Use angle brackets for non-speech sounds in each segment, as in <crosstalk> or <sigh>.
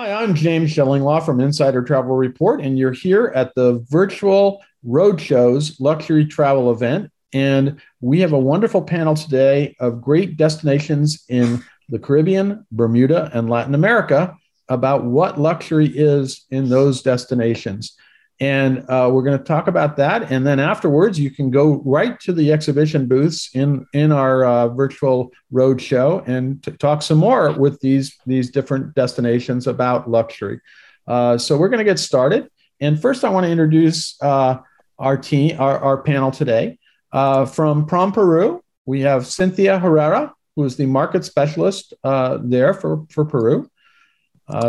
Hi, I'm James Shillinglaw from Insider Travel Report, and you're here at the virtual Roadshows luxury travel event. And we have a wonderful panel today of great destinations in the Caribbean, Bermuda, and Latin America about what luxury is in those destinations. And uh, we're going to talk about that. And then afterwards, you can go right to the exhibition booths in, in our uh, virtual road show and t- talk some more with these, these different destinations about luxury. Uh, so we're going to get started. And first, I want to introduce uh, our team, our, our panel today. Uh, from Prom Peru, we have Cynthia Herrera, who is the market specialist uh, there for, for Peru.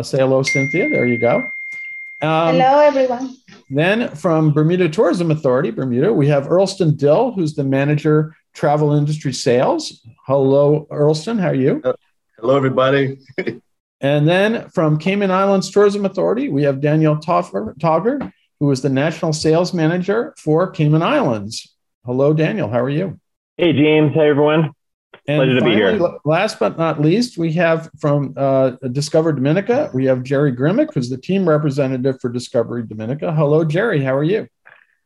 say hello, Cynthia. There you go. Um, hello, everyone. Then from Bermuda Tourism Authority, Bermuda, we have Earlston Dill, who's the manager travel industry sales. Hello, Earlston. How are you? Hello, everybody. <laughs> and then from Cayman Islands Tourism Authority, we have Daniel Taugher, who is the national sales manager for Cayman Islands. Hello, Daniel. How are you? Hey, James. Hey, everyone. And Pleasure finally, be here. Last but not least, we have from uh, Discover Dominica, we have Jerry Grymek, who's the team representative for Discovery Dominica. Hello, Jerry. How are you?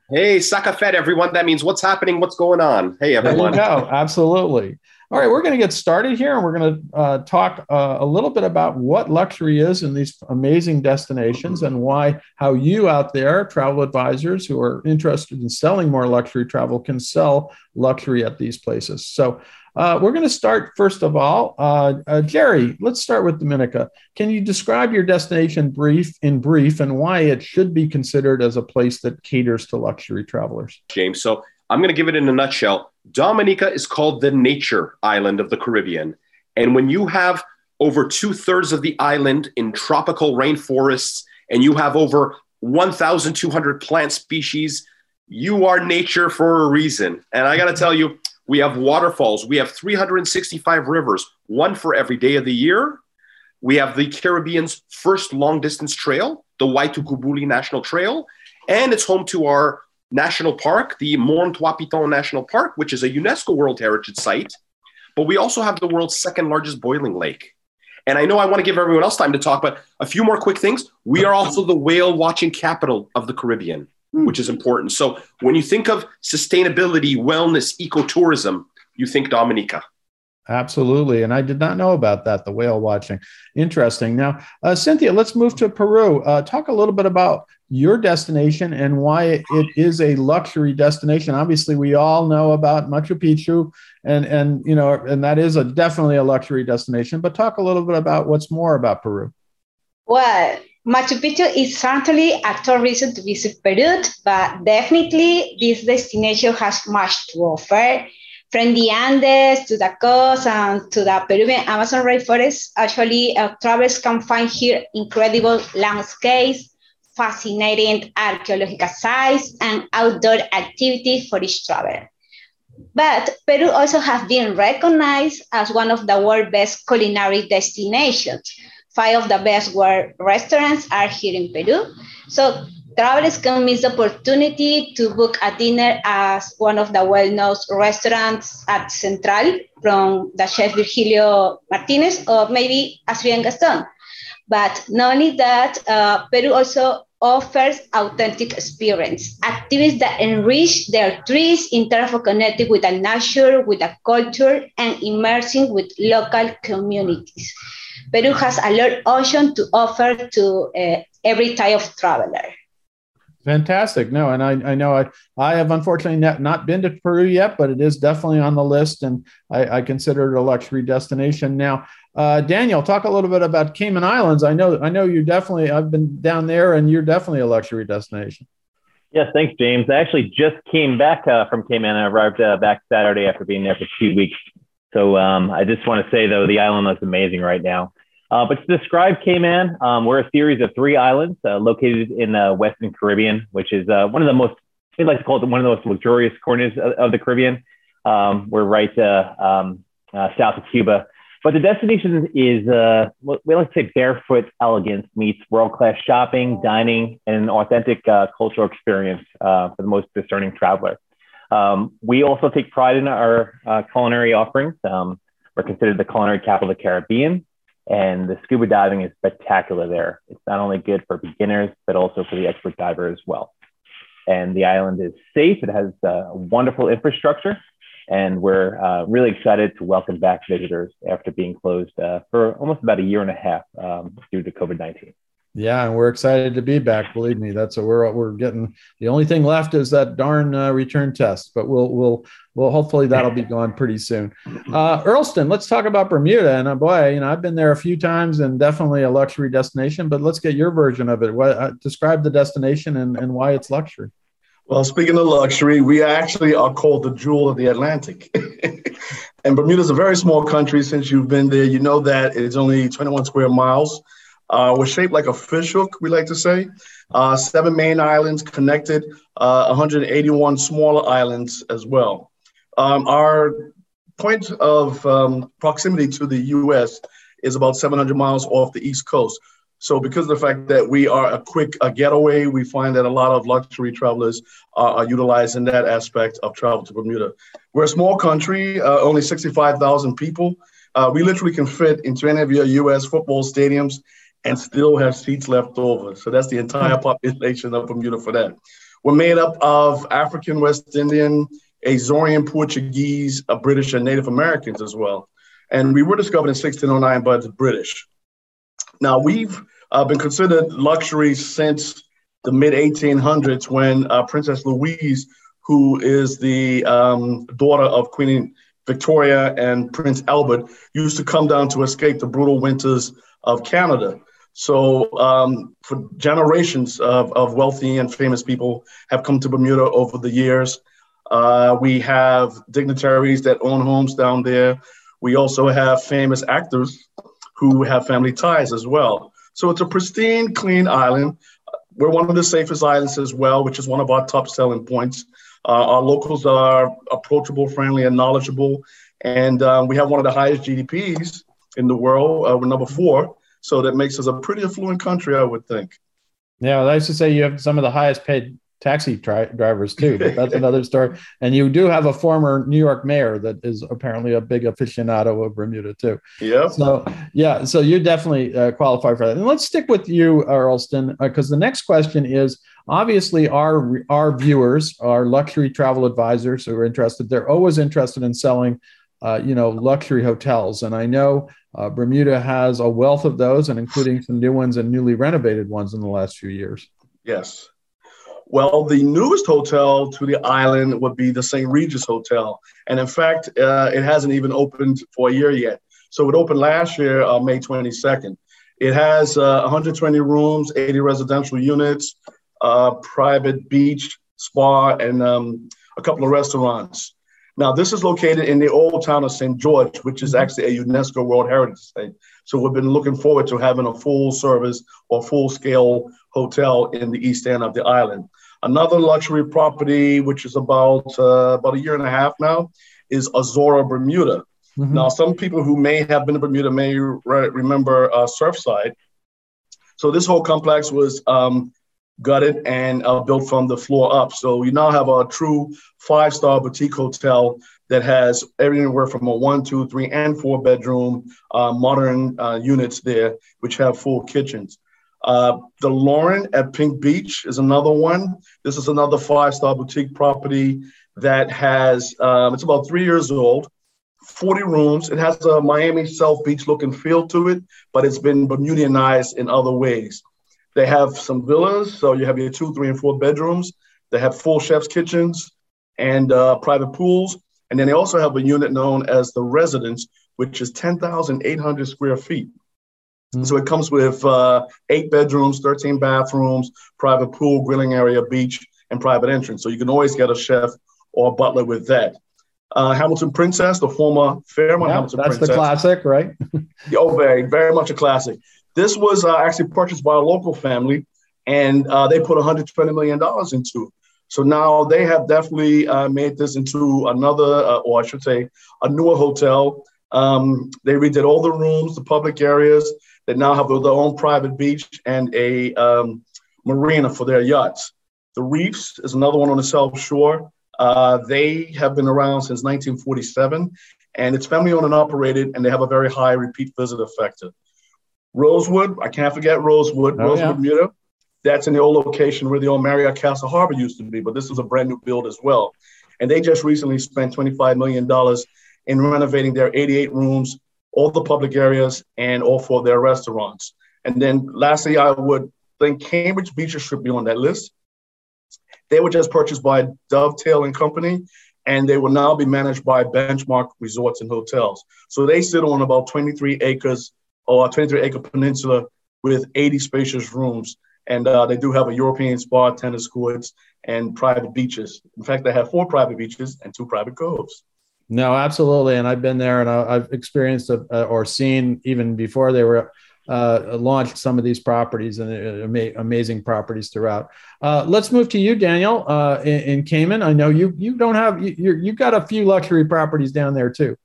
Hey, Sakafet, everyone. That means what's happening, what's going on. Hey, everyone. There you go. Absolutely. All right, we're going to get started here and we're going to uh, talk uh, a little bit about what luxury is in these amazing destinations and why, how you out there, travel advisors who are interested in selling more luxury travel, can sell luxury at these places. So, uh, we're going to start first of all. Uh, uh, Jerry, let's start with Dominica. Can you describe your destination brief in brief and why it should be considered as a place that caters to luxury travelers? James, so I'm going to give it in a nutshell. Dominica is called the nature island of the Caribbean, and when you have over two thirds of the island in tropical rainforests, and you have over 1,200 plant species, you are nature for a reason. And I got to tell you, we have waterfalls. We have 365 rivers, one for every day of the year. We have the Caribbean's first long distance trail, the Waitukubuli National Trail, and it's home to our national park, the Morne Trois Pitons National Park, which is a UNESCO World Heritage Site. But we also have the world's second largest boiling lake. And I know I want to give everyone else time to talk, but a few more quick things. We are also the whale watching capital of the Caribbean hmm. which is important. So when you think of sustainability, wellness, ecotourism, you think Dominica. Absolutely. And I did not know about that, the whale watching. Interesting. Now, uh, Cynthia, let's move to Peru. Uh, talk a little bit about your destination and why it is a luxury destination. Obviously, we all know about Machu Picchu, and, and, you know, and that is a definitely a luxury destination, but talk a little bit about what's more about Peru. Well, Machu Picchu is certainly a tourist visit Peru, but definitely this destination has much to offer. From the Andes to the coast and to the Peruvian Amazon rainforest, actually, uh, travelers can find here incredible landscapes, fascinating archaeological sites, and outdoor activities for each traveler. But Peru also has been recognized as one of the world's best culinary destinations Five of the best world restaurants are here in Peru. So travelers can miss the opportunity to book a dinner at one of the well-known restaurants at Central from the chef Virgilio Martinez or maybe Adrian Gaston. But not only that, uh, Peru also offers authentic experience, activities that enrich their trips in terms of connecting with the nature, with the culture, and immersing with local communities. Peru has a lot option to offer to uh, every type of traveler. Fantastic. No, and I, I know I, I have unfortunately not, not been to Peru yet, but it is definitely on the list, and I, I consider it a luxury destination. Now, uh, Daniel, talk a little bit about Cayman Islands. I know I know you definitely. I've been down there, and you're definitely a luxury destination. Yes, thanks, James. I actually just came back uh, from Cayman. I arrived uh, back Saturday after being there for two weeks. So um, I just want to say though, the island looks amazing right now. Uh, but to describe Cayman, um, we're a series of three islands uh, located in the Western Caribbean, which is uh, one of the most, we like to call it one of the most luxurious corners of, of the Caribbean. Um, we're right uh, um, uh, south of Cuba. But the destination is, uh, we like to say, barefoot elegance meets world class shopping, dining, and an authentic cultural experience for the most discerning traveler. Um, we also take pride in our culinary offerings. Um, we're considered the culinary capital of the Caribbean. And the scuba diving is spectacular there. It's not only good for beginners, but also for the expert diver as well. And the island is safe. It has a wonderful infrastructure. And we're uh, really excited to welcome back visitors after being closed uh, for almost about a year and a half um, due to COVID 19. Yeah, and we're excited to be back. Believe me, that's what we're we're getting. The only thing left is that darn uh, return test, but we'll we'll well hopefully that'll be gone pretty soon. Uh, Earlston, let's talk about Bermuda. And uh, boy, you know I've been there a few times and definitely a luxury destination. But let's get your version of it. What uh, describe the destination and and why it's luxury. Well, speaking of luxury, we actually are called the jewel of the Atlantic. <laughs> and Bermuda is a very small country. Since you've been there, you know that it's only 21 square miles. Uh, we're shaped like a fishhook, we like to say. Uh, seven main islands connected, uh, 181 smaller islands as well. Um, our point of um, proximity to the US is about 700 miles off the East Coast. So, because of the fact that we are a quick a getaway, we find that a lot of luxury travelers are, are utilizing that aspect of travel to Bermuda. We're a small country, uh, only 65,000 people. Uh, we literally can fit into any of your US football stadiums and still have seats left over. So that's the entire population of Bermuda for that. We're made up of African, West Indian, Azorean, Portuguese, British, and Native Americans as well. And we were discovered in 1609 by the British. Now, we've uh, been considered luxury since the mid 1800s when uh, Princess Louise, who is the um, daughter of Queen Victoria and Prince Albert, used to come down to escape the brutal winters of Canada. So, um, for generations of, of wealthy and famous people have come to Bermuda over the years. Uh, we have dignitaries that own homes down there. We also have famous actors who have family ties as well. So it's a pristine, clean island. We're one of the safest islands as well, which is one of our top selling points. Uh, our locals are approachable, friendly, and knowledgeable. And um, we have one of the highest GDPs in the world. Uh, we're number four. So that makes us a pretty affluent country, I would think. Yeah, I used to say you have some of the highest paid taxi tri- drivers too, but that's <laughs> another story. And you do have a former New York mayor that is apparently a big aficionado of Bermuda too. Yeah. So yeah, so you definitely uh, qualify for that. And let's stick with you, Earlston, because uh, the next question is obviously our our viewers, our luxury travel advisors who are interested, they're always interested in selling, uh, you know, luxury hotels. And I know uh, Bermuda has a wealth of those, and including some new ones and newly renovated ones in the last few years. Yes. Well, the newest hotel to the island would be the St. Regis Hotel. And in fact, uh, it hasn't even opened for a year yet. So it opened last year, uh, May 22nd. It has uh, 120 rooms, 80 residential units, uh, private beach, spa, and um, a couple of restaurants. Now, this is located in the old town of St. George, which is actually a UNESCO World Heritage Site. So we've been looking forward to having a full service or full scale hotel in the east end of the island. Another luxury property, which is about uh, about a year and a half now, is Azura Bermuda. Mm-hmm. Now, some people who may have been to Bermuda may re- remember uh, Surfside. So this whole complex was um, gutted and uh, built from the floor up. So you now have a true five star boutique hotel that has everywhere from a one, two, three, and four bedroom uh, modern uh, units there, which have full kitchens. Uh, the Loren at Pink Beach is another one. This is another five star boutique property that has, um, it's about three years old. 40 rooms. It has a Miami South Beach look and feel to it, but it's been Bermudianized in other ways. They have some villas, so you have your two, three, and four bedrooms. They have full chef's kitchens and uh, private pools. And then they also have a unit known as the residence, which is 10,800 square feet. Mm-hmm. So it comes with uh, eight bedrooms, 13 bathrooms, private pool, grilling area, beach, and private entrance. So you can always get a chef or a butler with that. Uh, Hamilton Princess, the former Fairmont yeah, Hamilton that's Princess. That's the classic, right? <laughs> oh, very, very much a classic. This was uh, actually purchased by a local family, and uh, they put 120 million dollars into. It. So now they have definitely uh, made this into another, uh, or I should say, a newer hotel. Um, they redid all the rooms, the public areas. They now have their own private beach and a um, marina for their yachts. The Reefs is another one on the South Shore. Uh, they have been around since 1947, and it's family owned and operated, and they have a very high repeat visit factor. Rosewood, I can't forget Rosewood, oh, Rosewood yeah. Muta. That's in the old location where the old Marriott Castle Harbor used to be, but this is a brand new build as well. And they just recently spent $25 million in renovating their 88 rooms, all the public areas, and all for their restaurants. And then lastly, I would think Cambridge Beaches should be on that list. They were just purchased by Dovetail and Company, and they will now be managed by Benchmark Resorts and Hotels. So they sit on about 23 acres or a 23 acre peninsula with 80 spacious rooms. And uh, they do have a European spa, tennis courts, and private beaches. In fact, they have four private beaches and two private coves. No, absolutely. And I've been there and I've experienced uh, or seen even before they were uh, launched some of these properties and uh, ama- amazing properties throughout. Uh, let's move to you, Daniel, uh, in, in, Cayman. I know you you don't have you you've got a few luxury properties down there too.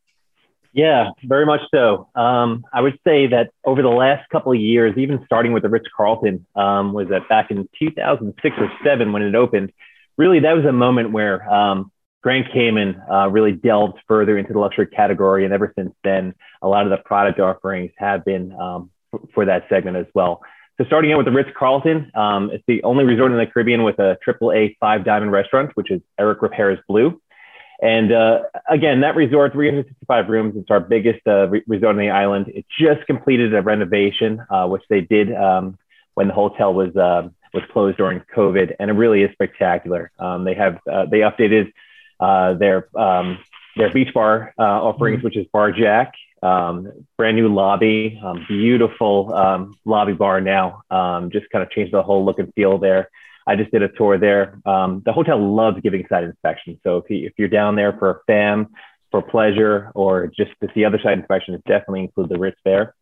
Yeah, very much so. Um, I would say that over the last couple of years, even starting with the Ritz Carlton, um, was that back in 2006 or seven when it opened. Really, that was a moment where um, Grand Cayman uh, really delved further into the luxury category, and ever since then, a lot of the product offerings have been um, for that segment as well. So starting out with the Ritz Carlton, um, it's the only resort in the Caribbean with a AAA five diamond restaurant, which is Eric Ripert's Blue. And uh, again, that resort, 365 rooms, it's our biggest uh, re- resort on the island. It just completed a renovation, uh, which they did um, when the hotel was uh, was closed during COVID, and it really is spectacular. Um, they have uh, they updated uh, their um, their beach bar offerings, mm-hmm. which is Bar Jack, um, brand new lobby, um, beautiful um, lobby bar now. Um, just kind of changed the whole look and feel there. I just did a tour there. Um, the hotel loves giving site inspections. So if, you, if you're down there for a fam, for pleasure, or just to see other site inspections, definitely include the Ritz there.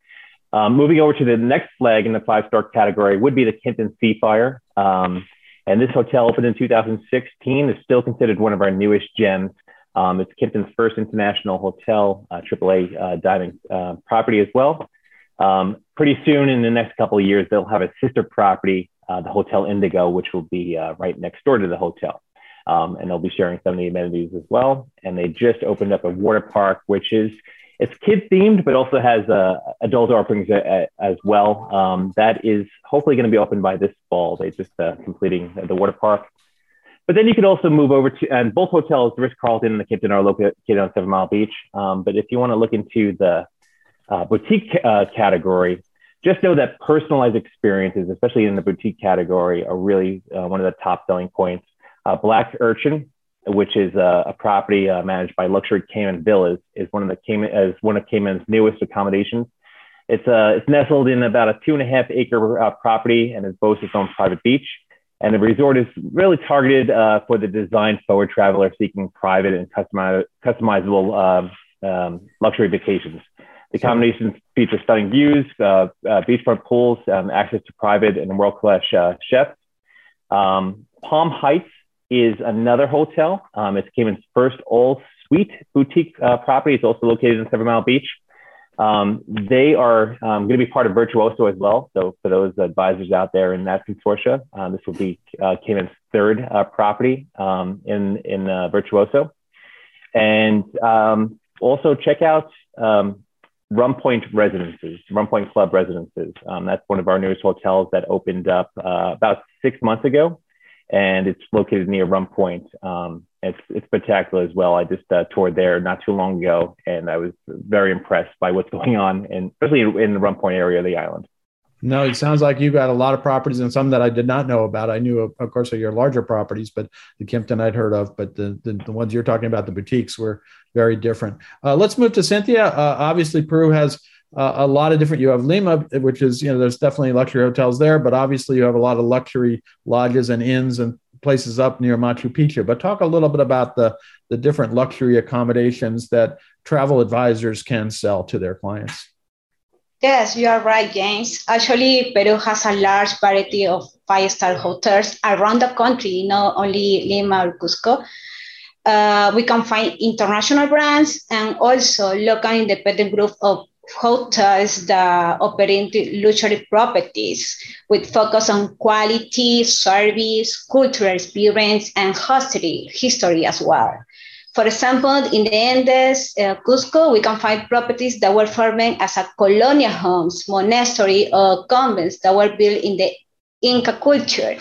Um, moving over to the next flag in the five star category would be the Kimpton Seafire. and this hotel opened in 2016 is still considered one of our newest gems. Um, it's Kimpton's first international hotel, uh, AAA uh, diving uh, property as well. Um, pretty soon, in the next couple of years, they'll have a sister property, uh, the Hotel Indigo, which will be uh, right next door to the hotel. Um, and they'll be sharing some of the amenities as well. And they just opened up a water park, which is it's kid themed, but also has uh, adult offerings as well. Um, that is hopefully going to be open by this fall. They just completing the water park. But then you could also move over to, and both hotels, the Ritz Carlton and the Kimpton, are located on Seven Mile Beach. Um, but if you want to look into the uh, boutique uh, category, just know that personalized experiences, especially in the boutique category, are really uh, one of the top selling points. Uh, Black Urchin, which is a, a property uh, managed by Luxury Cayman Villas, is one of the Cayman, one of Cayman's newest accommodations. It's, uh, it's nestled in about a two and a half acre property and it boasts its own private beach. And the resort is really targeted uh, for the design forward traveler seeking private and customiz- customizable um, um, luxury vacations. The accommodations feature stunning views, uh, uh, beachfront pools, um, access to private and world class uh, chefs. Um, Palm Heights is another hotel. Um, it's Cayman's first all suite boutique uh, property. It's also located in Seven Mile Beach. Um, they are um, going to be part of Virtuoso as well. So for those advisors out there in that consortia, uh, this will be uh, Cayman's third uh, property um, in in Virtuoso, and um, also check out Rum Point Residences, Rum Point Club Residences. Um, that's one of our newest hotels that opened up uh, about six months ago, and it's located near Rum Point. Um, it's it's spectacular as well. I just uh, toured there not too long ago, and I was very impressed by what's <laughs> going on, and especially in the Rum Point area of the island. No, it sounds like you got a lot of properties and some that I did not know about. I knew, of course, of your larger properties, but the Kimpton I'd heard of, but the, the, the ones you're talking about, the boutiques, were very different. Uh, let's move to Cynthia. Uh, obviously, Peru has uh, a lot of different. You have Lima, which is you know there's definitely luxury hotels there, but obviously you have a lot of luxury lodges and inns and places up near Machu Picchu. But talk a little bit about the, the different luxury accommodations that travel advisors can sell to their clients. Yes, you are right, James. Actually, Peru has a large variety of five star hotels around the country, not only Lima or Cusco. Uh, we can find international brands and also local independent group of hotels that operate luxury properties with focus on quality, service, cultural experience, and history, history as well. For example, in the Andes, uh, Cusco, we can find properties that were formed as a colonial homes, monastery, or convents that were built in the Inca culture.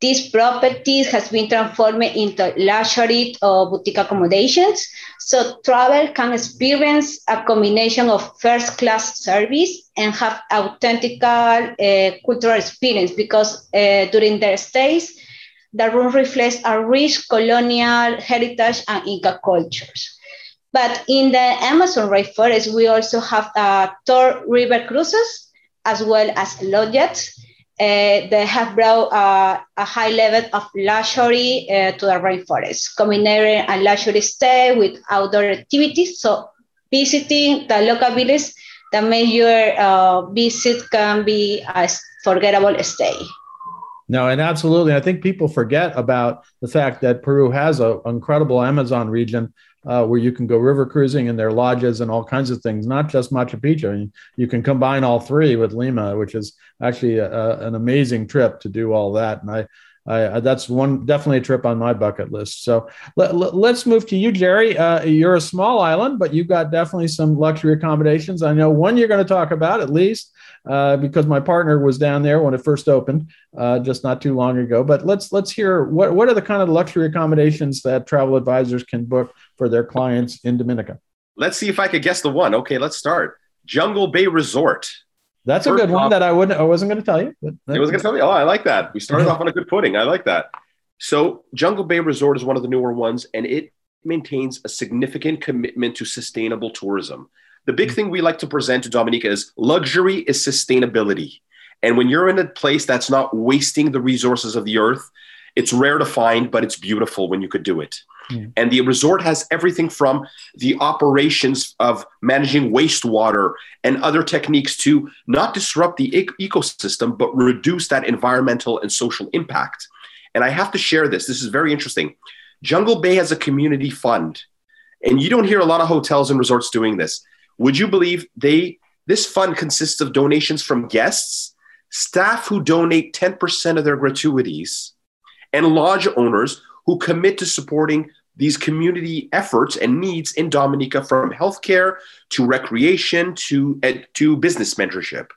These properties has been transformed into luxury or boutique accommodations. So travel can experience a combination of first class service and have authentic uh, cultural experience because uh, during their stays, the room reflects a rich colonial heritage and Inca cultures. But in the Amazon rainforest, we also have uh, tour river cruises as well as lodges uh, they have brought uh, a high level of luxury uh, to the rainforest, combining a luxury stay with outdoor activities. So visiting the local villages, the major uh, visit can be a forgettable stay. No, and absolutely. I think people forget about the fact that Peru has an incredible Amazon region uh, where you can go river cruising and there are lodges and all kinds of things, not just Machu Picchu. You can combine all three with Lima, which is actually a, a, an amazing trip to do all that. And I, I, that's one definitely a trip on my bucket list. So let, us let, move to you, Jerry. Uh, you're a small island, but you've got definitely some luxury accommodations. I know one you're going to talk about at least uh, because my partner was down there when it first opened, uh, just not too long ago. But let's let's hear what what are the kind of luxury accommodations that travel advisors can book for their clients in Dominica. Let's see if I could guess the one. Okay, let's start. Jungle Bay Resort. That's a good one that I wouldn't. I wasn't going to tell you. But it was going to tell me. Oh, I like that. We started off on a good footing. I like that. So Jungle Bay Resort is one of the newer ones, and it maintains a significant commitment to sustainable tourism. The big thing we like to present to Dominica is luxury is sustainability. And when you're in a place that's not wasting the resources of the earth, it's rare to find, but it's beautiful when you could do it. Mm. And the resort has everything from the operations of managing wastewater and other techniques to not disrupt the ecosystem, but reduce that environmental and social impact. And I have to share this. This is very interesting. Jungle Bay has a community fund, and you don't hear a lot of hotels and resorts doing this. Would you believe they this fund consists of donations from guests, staff who donate 10% of their gratuities, and lodge owners who commit to supporting these community efforts and needs in Dominica from healthcare to recreation to, to business mentorship.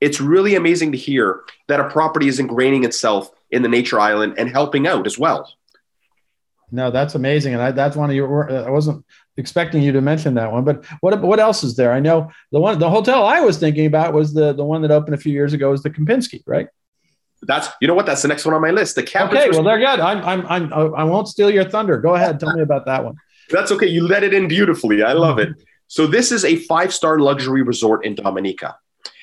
It's really amazing to hear that a property is ingraining itself in the nature island and helping out as well. No, that's amazing, and I, that's one of your. I wasn't expecting you to mention that one, but what what else is there? I know the one the hotel I was thinking about was the the one that opened a few years ago is the Kempinski, right? That's you know what that's the next one on my list. The cabin. Okay, well they're good. I'm I'm I'm I won't steal your thunder. Go ahead, tell me about that one. <laughs> That's okay. You let it in beautifully. I love it. So this is a five star luxury resort in Dominica,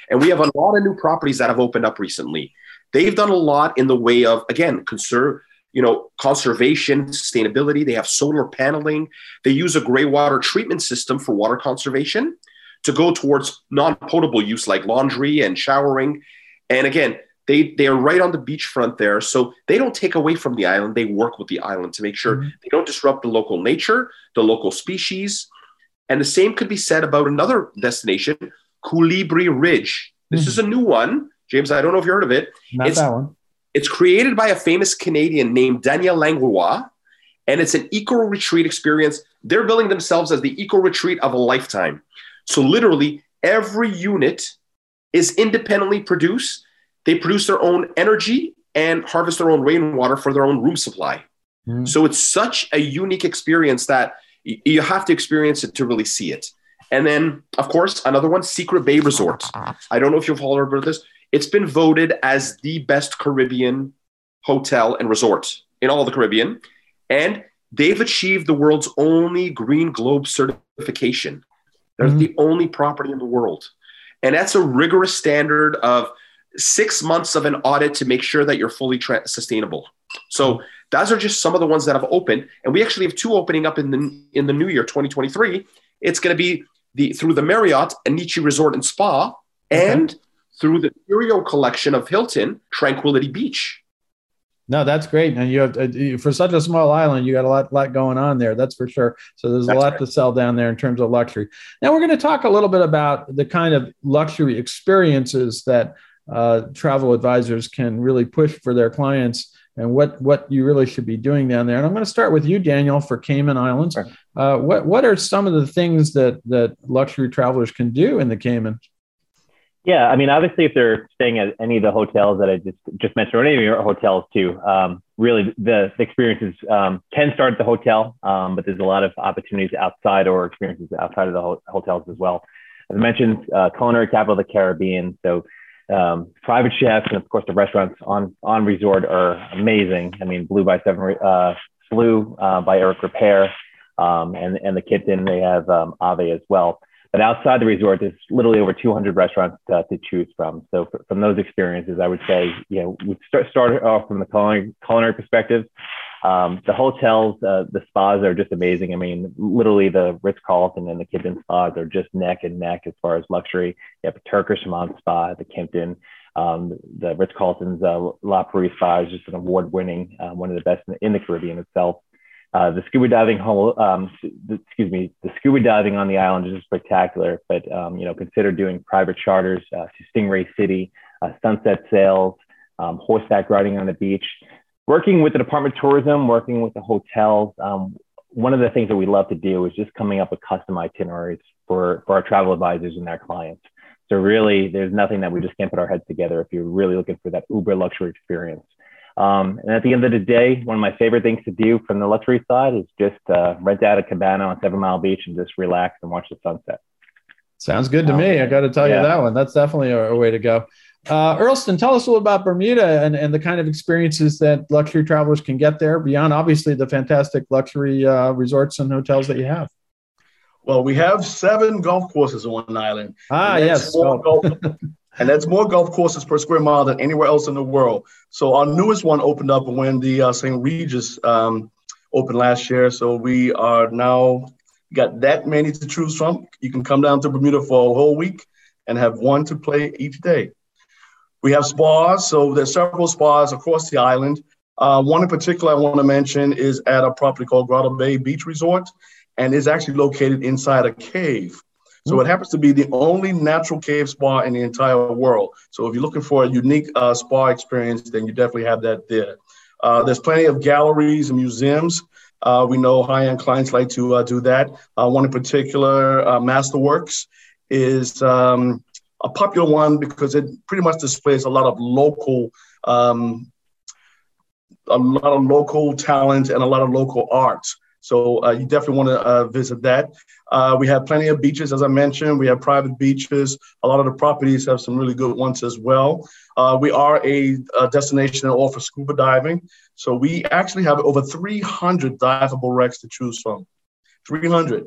and we have a lot of new properties that have opened up recently. They've done a lot in the way of again conserve you know, conservation, sustainability. They have solar paneling. They use a gray water treatment system for water conservation to go towards non-potable use like laundry and showering. And again, they they are right on the beachfront there, so they don't take away from the island. They work with the island to make sure mm-hmm. they don't disrupt the local nature, the local species. And the same could be said about another destination, Colibri Ridge. This mm-hmm. is a new one, James. I don't know if you heard of it. Not it's, that one. It's created by a famous Canadian named Daniel Langlois, and it's an eco retreat experience. They're billing themselves as the eco retreat of a lifetime. So, literally, every unit is independently produced. They produce their own energy and harvest their own rainwater for their own room supply. Mm. So, it's such a unique experience that you have to experience it to really see it. And then, of course, another one, Secret Bay Resort. I don't know if you've heard about this. It's been voted as the best Caribbean hotel and resort in all the Caribbean. And they've achieved the world's only Green Globe certification. They're mm-hmm. the only property in the world. And that's a rigorous standard of six months of an audit to make sure that you're fully tra- sustainable. So those are just some of the ones that have opened. And we actually have two opening up in the, in the new year, 2023. It's going to be the through the Marriott Anichi Resort and Spa and through the Curio collection of Hilton, Tranquility Beach. No, that's great. And you have uh, for such a small island, you got a lot, lot going on there. That's for sure. So there's that's a lot right. to sell down there in terms of luxury. Now we're going to talk a little bit about the kind of luxury experiences that uh, travel advisors can really push for their clients and what what you really should be doing down there. And I'm going to start with you, Daniel, for Cayman Islands. Uh, what what are some of the things that that luxury travelers can do in the Cayman? Yeah, I mean, obviously, if they're staying at any of the hotels that I just just mentioned, or any of your hotels too, um, really the, the experiences um, can start at the hotel, um, but there's a lot of opportunities outside or experiences outside of the ho- hotels as well. As I mentioned, uh, culinary capital of the Caribbean, so um, private chefs and of course the restaurants on on resort are amazing. I mean, Blue by Seven, uh, Blue uh, by Eric Ripert, um, and and the Kimpton they have um, Ave as well. But outside the resort, there's literally over 200 restaurants uh, to choose from. So for, from those experiences, I would say, you know, we start off from the culinary, culinary perspective. Um, the hotels, uh, the spas are just amazing. I mean, literally the Ritz Carlton and the Kimpton spas are just neck and neck as far as luxury. You have a Turkish hammam spa the Kimpton. Um, the Ritz Carlton's uh, La Prairie spa is just an award winning, uh, one of the best in, in the Caribbean itself. Uh, the scuba diving, um, excuse me, the scuba diving on the island is spectacular. But um, you know, consider doing private charters uh, to Stingray City, uh, sunset sails, um, horseback riding on the beach. Working with the Department of Tourism, working with the hotels. Um, one of the things that we love to do is just coming up with custom itineraries for for our travel advisors and their clients. So really, there's nothing that we just can't put our heads together if you're really looking for that uber luxury experience. Um, and at the end of the day, one of my favorite things to do from the luxury side is just uh, rent out a cabana on Seven Mile Beach and just relax and watch the sunset. Sounds good to um, me. I got to tell yeah. you that one. That's definitely a, a way to go. Uh, Earlston, tell us a little about Bermuda and, and the kind of experiences that luxury travelers can get there beyond obviously the fantastic luxury uh, resorts and hotels that you have. Well, we have seven golf courses on one island. Ah, yes. Golf, <laughs> and that's more golf courses per square mile than anywhere else in the world. So our newest one opened up when the uh, St. Regis um, opened last year. So we are now got that many to choose from. You can come down to Bermuda for a whole week and have one to play each day. We have spas. So there's several spas across the island. Uh, one in particular I want to mention is at a property called Grotto Bay Beach Resort, and is actually located inside a cave. So it happens to be the only natural cave spa in the entire world. So if you're looking for a unique uh, spa experience, then you definitely have that there. Uh, there's plenty of galleries and museums. Uh, we know high-end clients like to uh, do that. Uh, one in particular, uh, Masterworks, is um, a popular one because it pretty much displays a lot of local um, a lot of local talent and a lot of local art. So uh, you definitely want to uh, visit that. Uh, we have plenty of beaches, as I mentioned. We have private beaches. A lot of the properties have some really good ones as well. Uh, we are a, a, destination that offers scuba diving. So we actually have over 300 diveable wrecks to choose from. 300.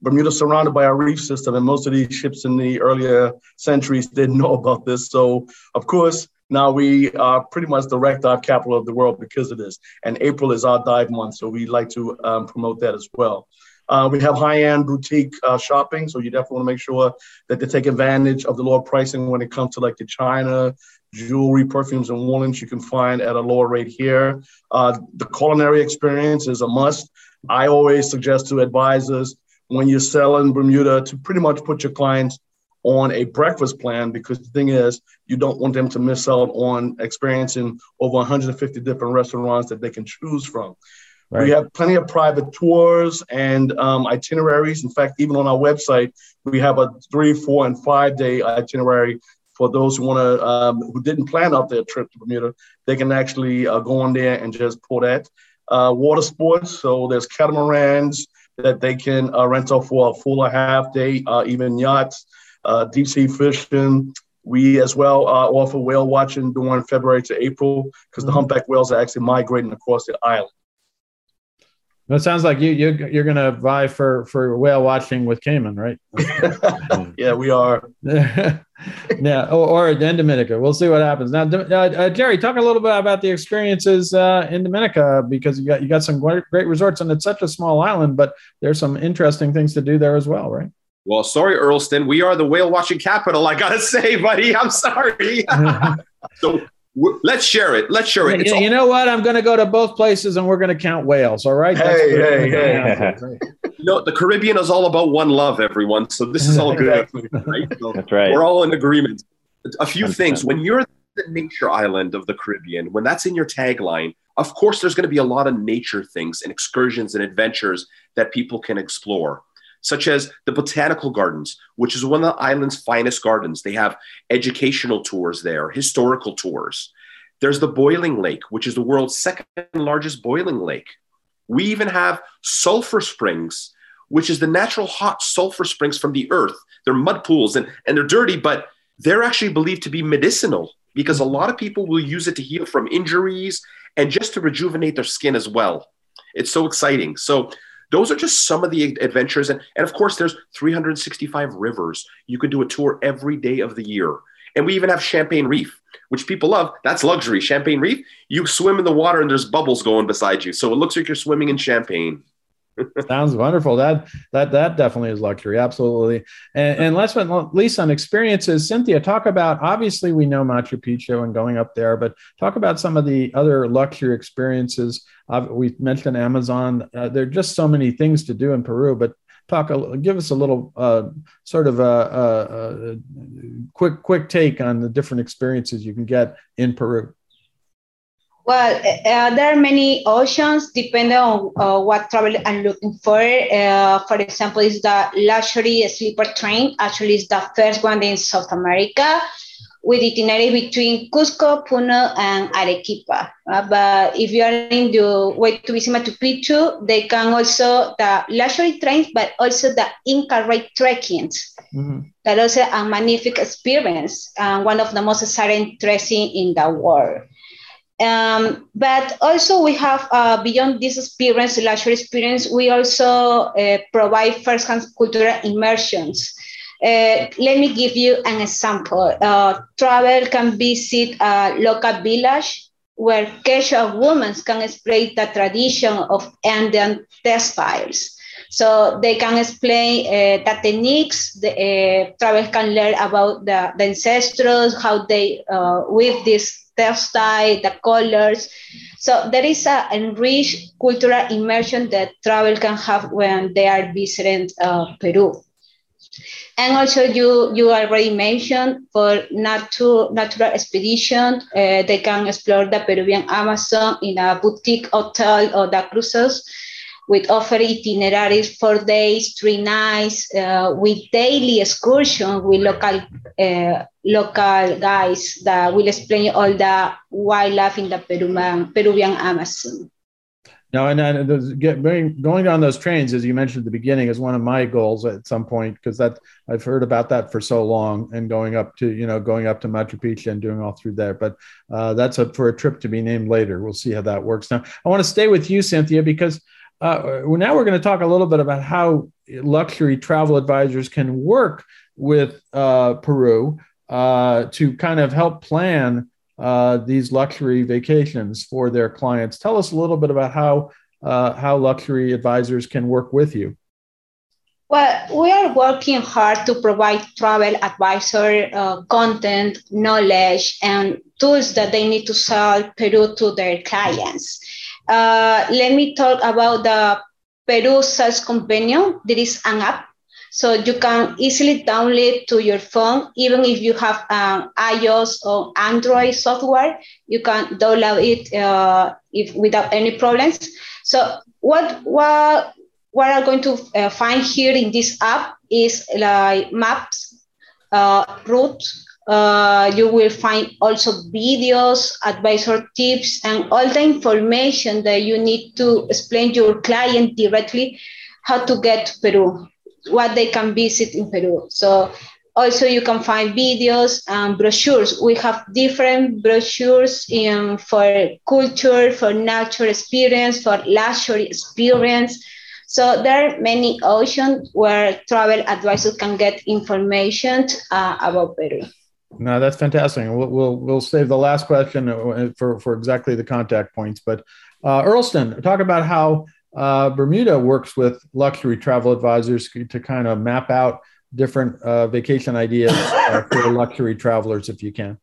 Bermuda surrounded by a reef system, and most of these ships in the earlier centuries didn't <laughs> know about this. So, of course, now we are pretty much the wreck dive capital of the world because of this. And April is our dive month, so we like to um, promote that as well. Uh, we have high-end boutique uh, shopping, so you definitely want to make sure that they take advantage of the lower pricing when it comes to like the China, jewelry, perfumes, and woolens you can find at a lower rate here. Uh, the culinary experience is a must. I always suggest to advisors when you're selling Bermuda to pretty much put your clients on a breakfast plan because the thing is you don't want them to miss out on experiencing over 150 different restaurants that they can choose from. Right. we have plenty of private tours and um, itineraries. In fact even on our website we have a three four and five day itinerary for those who want to um, who didn't plan out their trip to bermuda. They can actually uh, go on there and just pull that uh, water sports. So there's catamarans that they can uh, rent out for a full or half day, uh, even yachts, deep sea fishing. We as well uh, offer whale watching during February to April because the mm-hmm. humpback whales are actually migrating across the island. It sounds like you, you you're going to vie for for whale watching with Cayman, right? <laughs> yeah, we are. <laughs> yeah, or, or in Dominica. We'll see what happens. Now, uh, uh, Jerry, talk a little bit about the experiences uh, in Dominica because you got you got some great, great resorts, and it's such a small island, but there's some interesting things to do there as well, right? Well, sorry, Earlston. We are the whale watching capital. I gotta <laughs> say, buddy, I'm sorry. <laughs> so Let's share it. Let's share it. You, all- you, know what? I'm going to go to both places and we're going to count whales. All right. Hey, hey, hey. you know, the Caribbean is all about one love, everyone. So this is all <laughs> good. right? So That's right. We're all in agreement. A few 100%. things. When you're the nature island of the Caribbean, when that's in your tagline, of course, there's going to be a lot of nature things and excursions and adventures that people can explore, such as the botanical gardens, which is one of the island's finest gardens. They have educational tours there, historical tours. There's the Boiling Lake, which is the world's second largest boiling lake. We even have sulfur springs, which is the natural hot sulfur springs from the earth. They're mud pools and, and they're dirty, but they're actually believed to be medicinal because a lot of people will use it to heal from injuries and just to rejuvenate their skin as well. It's so exciting. So those are just some of the adventures. And, and of course, there's 365 rivers. You can do a tour every day of the year. And we even have Champagne Reef, which people love. That's luxury. Champagne Reef, you swim in the water and there's bubbles going beside you. So it looks like you're swimming in champagne. Sounds wonderful. That that that definitely is luxury, absolutely. And, and last but not least, on experiences, Cynthia, talk about. Obviously, we know Machu Picchu and going up there, but talk about some of the other luxury experiences. Uh, we mentioned Amazon. Uh, there are just so many things to do in Peru, but talk. A, give us a little uh, sort of a, a, a quick quick take on the different experiences you can get in Peru. Well, uh, there are many options depending on uh, what travel I'm looking for. Uh, for example, is the luxury sleeper train. Actually, it's the first one in South America with itinerary between Cusco, Puno, and Arequipa. Uh, but if you are in the way to visit Machu Picchu, they can also the luxury trains, but also the Inca infrared trekkings. Mm-hmm. That also a magnificent experience and one of the most exciting trekking in the world. Um, but also we have uh, beyond this experience, luxury experience, we also uh, provide first-hand cultural immersions. Uh, let me give you an example. Uh, travel can visit a local village where Quechua women can explain the tradition of Andean textiles. So they can explain uh, the techniques, the uh, travel can learn about the, the ancestors, how they uh, weave this textile, the colors. So there is a enriched cultural immersion that travel can have when they are visiting uh, Peru. And also, you you already mentioned for natural natural expedition, uh, they can explore the Peruvian Amazon in a boutique hotel or the cruises with offer itineraries for days, three nights, uh, with daily excursion with local uh, local guys that will explain all the wildlife in the Peruvian, Peruvian Amazon. Now, and, and get, going on those trains, as you mentioned at the beginning, is one of my goals at some point because that I've heard about that for so long, and going up to you know going up to Machu Picchu and doing all through there. But uh, that's up for a trip to be named later. We'll see how that works. Now, I want to stay with you, Cynthia, because uh, now we're going to talk a little bit about how luxury travel advisors can work with uh, Peru uh, to kind of help plan uh, these luxury vacations for their clients. Tell us a little bit about how uh, how luxury advisors can work with you. Well, we are working hard to provide travel advisor uh, content, knowledge, and tools that they need to sell Peru to their clients. Uh, let me talk about the Peru Sales Companion. There is an app, so you can easily download to your phone, even if you have um, iOS or Android software, you can download it uh, if without any problems. So what what what are going to uh, find here in this app is like maps, uh, routes, uh, you will find also videos, advisor tips, and all the information that you need to explain to your client directly how to get to Peru, what they can visit in Peru. So also you can find videos and brochures. We have different brochures in, for culture, for natural experience, for luxury experience. So there are many options where travel advisors can get information uh, about Peru. No, that's fantastic. We'll, we'll, we'll save the last question uh, for, for exactly the contact points. But uh, Earlston, talk about how uh, Bermuda works with luxury travel advisors to kind of map out different uh, vacation ideas uh, for luxury travelers, if you can.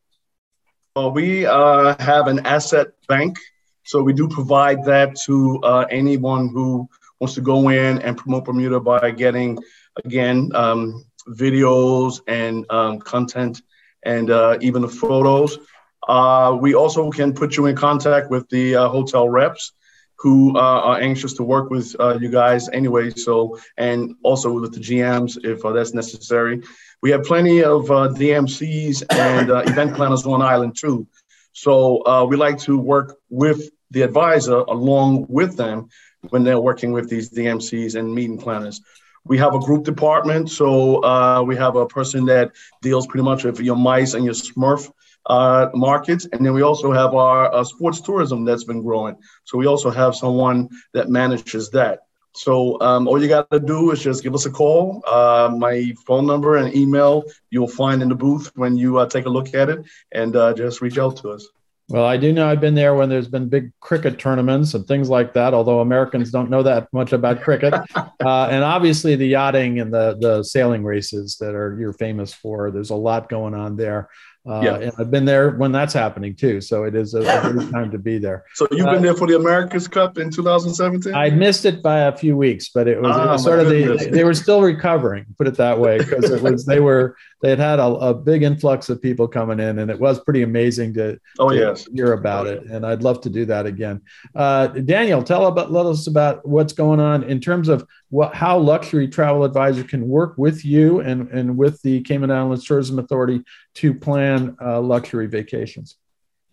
Well, we uh, have an asset bank, so we do provide that to anyone who wants to go in and promote Bermuda by getting, again, um, videos and um, content and uh, even the photos. Uh, we also can put you in contact with the uh, hotel reps who uh, are anxious to work with uh, you guys anyway. So, and also with the GMs if uh, that's necessary. We have plenty of DMCs and event planners on island too. So we like to work with the advisor along with them when they're working with these DMCs and meeting planners. We have a group department, so uh, we have a person that deals pretty much with your mice and your SMERF uh, markets, and then we also have our uh, sports tourism that's been growing. So we also have someone that manages that. So um, all you got to do is just give us a call. Uh, my phone number and email you'll find in the booth when you uh, take a look at it, and uh, just reach out to us. Well, I do know I've been there when there's been big cricket tournaments and things like that. Although Americans don't know that much about cricket, <laughs> uh, and obviously the yachting and the the sailing races that are you're famous for. There's a lot going on there. Uh, yeah. And I've been there when that's happening too. So it is a, a <laughs> good time to be there. So you've been uh, there for the America's Cup in 2017? I missed it by a few weeks, but it was, it was ah, sort of the, they were still recovering, put it that way, because it was, they were, they had had a, a, big influx of people coming in and it was pretty amazing to, oh, to yes. hear about oh, it. And I'd love to do that again. Uh, Daniel, tell about, let us about what's going on in terms of what, how luxury travel advisor can work with you and, and with the Cayman Islands Tourism Authority to plan uh, luxury vacations.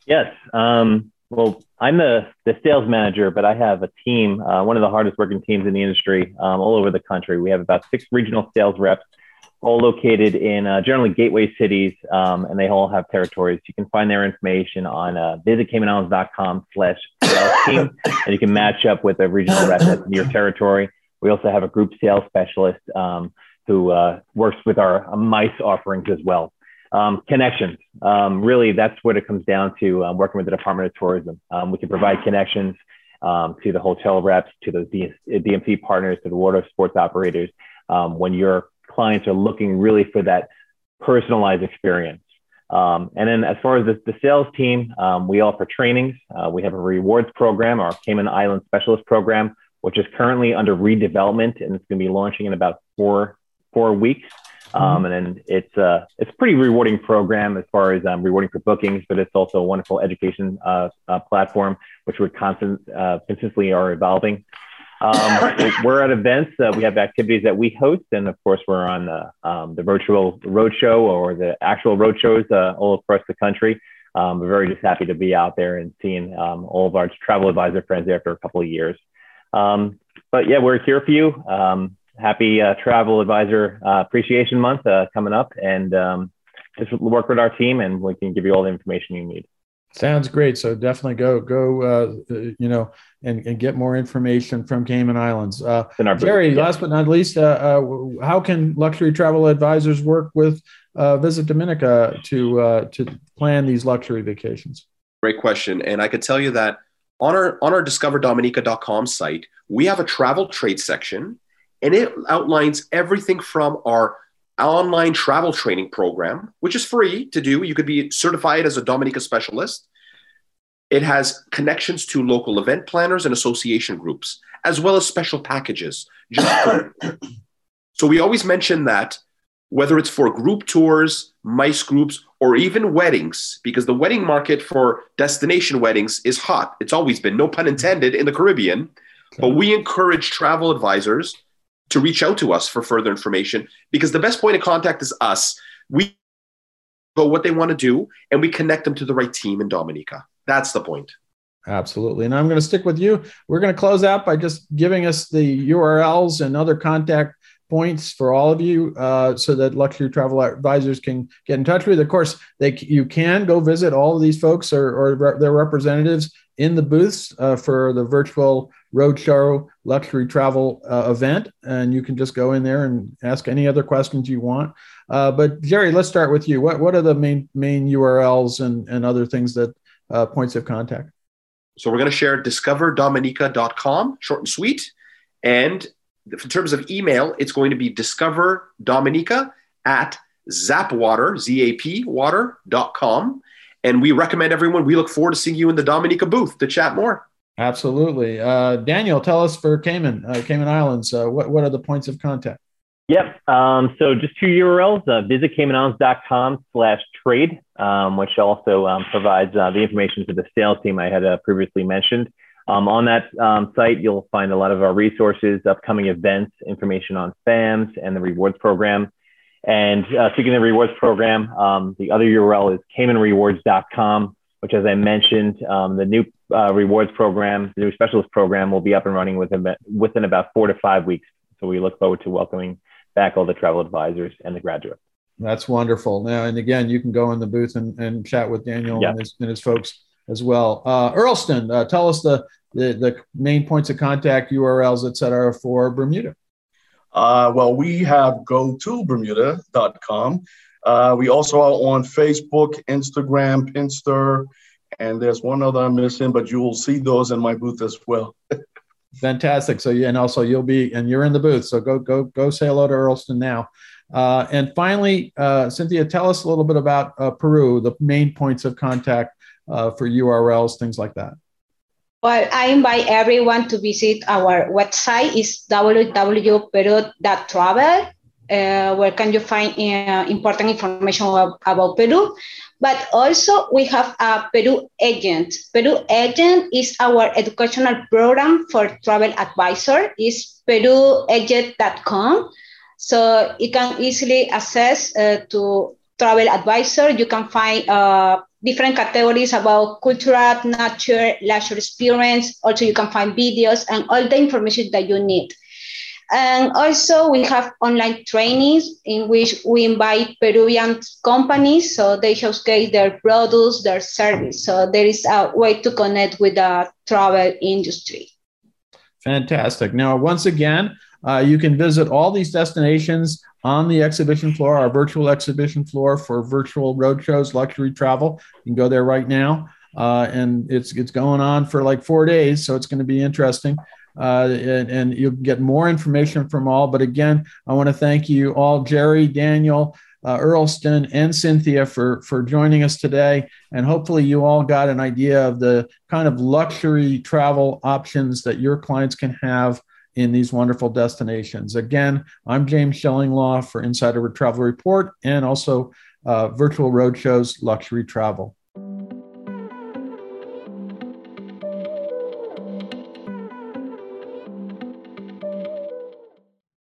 Yes. Um, well, I'm the, the sales manager, but I have a team, uh, one of the hardest working teams in the industry um, all over the country. We have about six regional sales reps, all located in uh, generally gateway cities, um, and they all have territories. You can find their information on uh, visitcaymanislands.com slash sales team, and you can match up with a regional rep in your territory. We also have a group sales specialist um, who uh, works with our MICE offerings as well. Um, connections. Um, really, that's what it comes down to um, working with the Department of Tourism. Um, we can provide connections um, to the hotel reps, to those DMC partners, to the water sports operators um, when your clients are looking really for that personalized experience. and then, as far as the, the sales team, we offer trainings. Uh, we have a rewards program, our Cayman Island Specialist Program, which is currently under redevelopment and it's going to be launching in about four four weeks. Um, mm-hmm. and then it's uh, it's a pretty rewarding program as far as um, rewarding for bookings, but it's also a wonderful education uh, uh, platform, which we're constant, uh, consistently are evolving. Um, <coughs> we're at events. Uh, we have activities that we host, and of course, we're on the, um, the virtual roadshow or the actual roadshows uh, all across the country. Um, we're very just happy to be out there and seeing um, all of our travel advisor friends there after a couple of years. But yeah, we're here for you happy uh, Travel Advisor uh, Appreciation Month uh, coming up, and um, just work with our team, and we can give you all the information you need. Sounds great. So definitely go go uh, you know and, and get more information from Cayman Islands. Uh, Jerry, yeah. last but not least, uh, uh, how can luxury travel advisors work with uh, Visit Dominica to uh, to plan these luxury vacations? Great question, and I could tell you that on our on our discoverdominica.com site, we have a travel trade section and it outlines everything from our online travel training program, which is free to do. You could be certified as a Dominica specialist. It has connections to local event planners and association groups, as well as special packages. <coughs> so we always mention that whether it's for group tours, mice groups, or even weddings, because the wedding market for destination weddings is hot. It's always been, no pun intended, in the Caribbean. Okay. But we encourage travel advisors to reach out to us for further information because the best point of contact is us. We go what they want to do and we connect them to the right team in Dominica. That's the point. Absolutely. And I'm going to stick with you. We're going to close out by just giving us the URLs and other contact points for all of you uh, so that luxury travel advisors can get in touch with. Of course, they you can go visit all of these folks or, or their representatives in the booths uh, for the virtual roadshow luxury travel uh, event, and you can just go in there and ask any other questions you want. Uh, but Jerry, let's start with you. What what are the main main URLs and and other things that uh, points of contact? So we're going to share discoverdominica.com, short and sweet, and in terms of email, it's going to be discoverdominica at zapwater, Z-A-P, water.com. And we recommend everyone, we look forward to seeing you in the Dominica booth to chat more. Absolutely. Uh, Daniel, tell us for Cayman, uh, Cayman Islands, uh, what, what are the points of contact? Yep. Um, so just two URLs, uh, visit caymanislands.com slash trade, um, which also um, provides uh, the information to the sales team I had uh, previously mentioned. Um, on that um, site, you'll find a lot of our resources, upcoming events, information on FAMS and the rewards program. And uh, speaking of the rewards program, um, the other URL is caymanrewards.com, which, as I mentioned, the new uh, rewards program, the new specialist program, will be up and running within, within about four to five weeks. So we look forward to welcoming back all the travel advisors and the graduates. That's wonderful. Now, and again, you can go in the booth and, and chat with Daniel and, his, and his folks as well. Uh, Earlston, uh, tell us the, the, the main points of contact, URLs, et cetera, for Bermuda. Uh, well, we have go to Bermuda.com. Uh, we also are on Facebook, Instagram, Pinterest, and there's one other I'm missing, but you will see those in my booth as well. <laughs> Fantastic. So, and also you'll be, and you're in the booth. So go, go, go say hello to Earlston now. Uh, and finally, uh, Cynthia, tell us a little bit about uh, Peru, the main points of contact uh, for URLs, things like that. Well, I invite everyone to visit our website. It's www.peru.travel, uh, where can you find uh, important information about, Peru. But also we have a Peru Agent. Peru Agent is our educational program for travel advisor. It's peruagent.com. So you can easily access uh, to travel advisor. You can find uh, different categories about cultural, nature, leisure experience. Also, you can find videos and all the information that you need. And also we have online trainings in which we invite Peruvian companies so they showcase their products, their service. So there is a way to connect with the travel industry. Fantastic. Now, once again, uh, you can visit all these destinations on the exhibition floor, our virtual exhibition floor for virtual roadshows, luxury travel. You can go there right now. Uh, and it's it's going on for like four days, so it's going to be interesting uh, and, and you'll get more information from all. But again, I want to thank you all, Jerry, Daniel, uh, Earlston, and Cynthia for, for joining us today. And hopefully, you all got an idea of the kind of luxury travel options that your clients can have in these wonderful destinations. Again, I'm James Shillinglaw for Insider Travel Report and also uh, Virtual Roadshows Luxury Travel.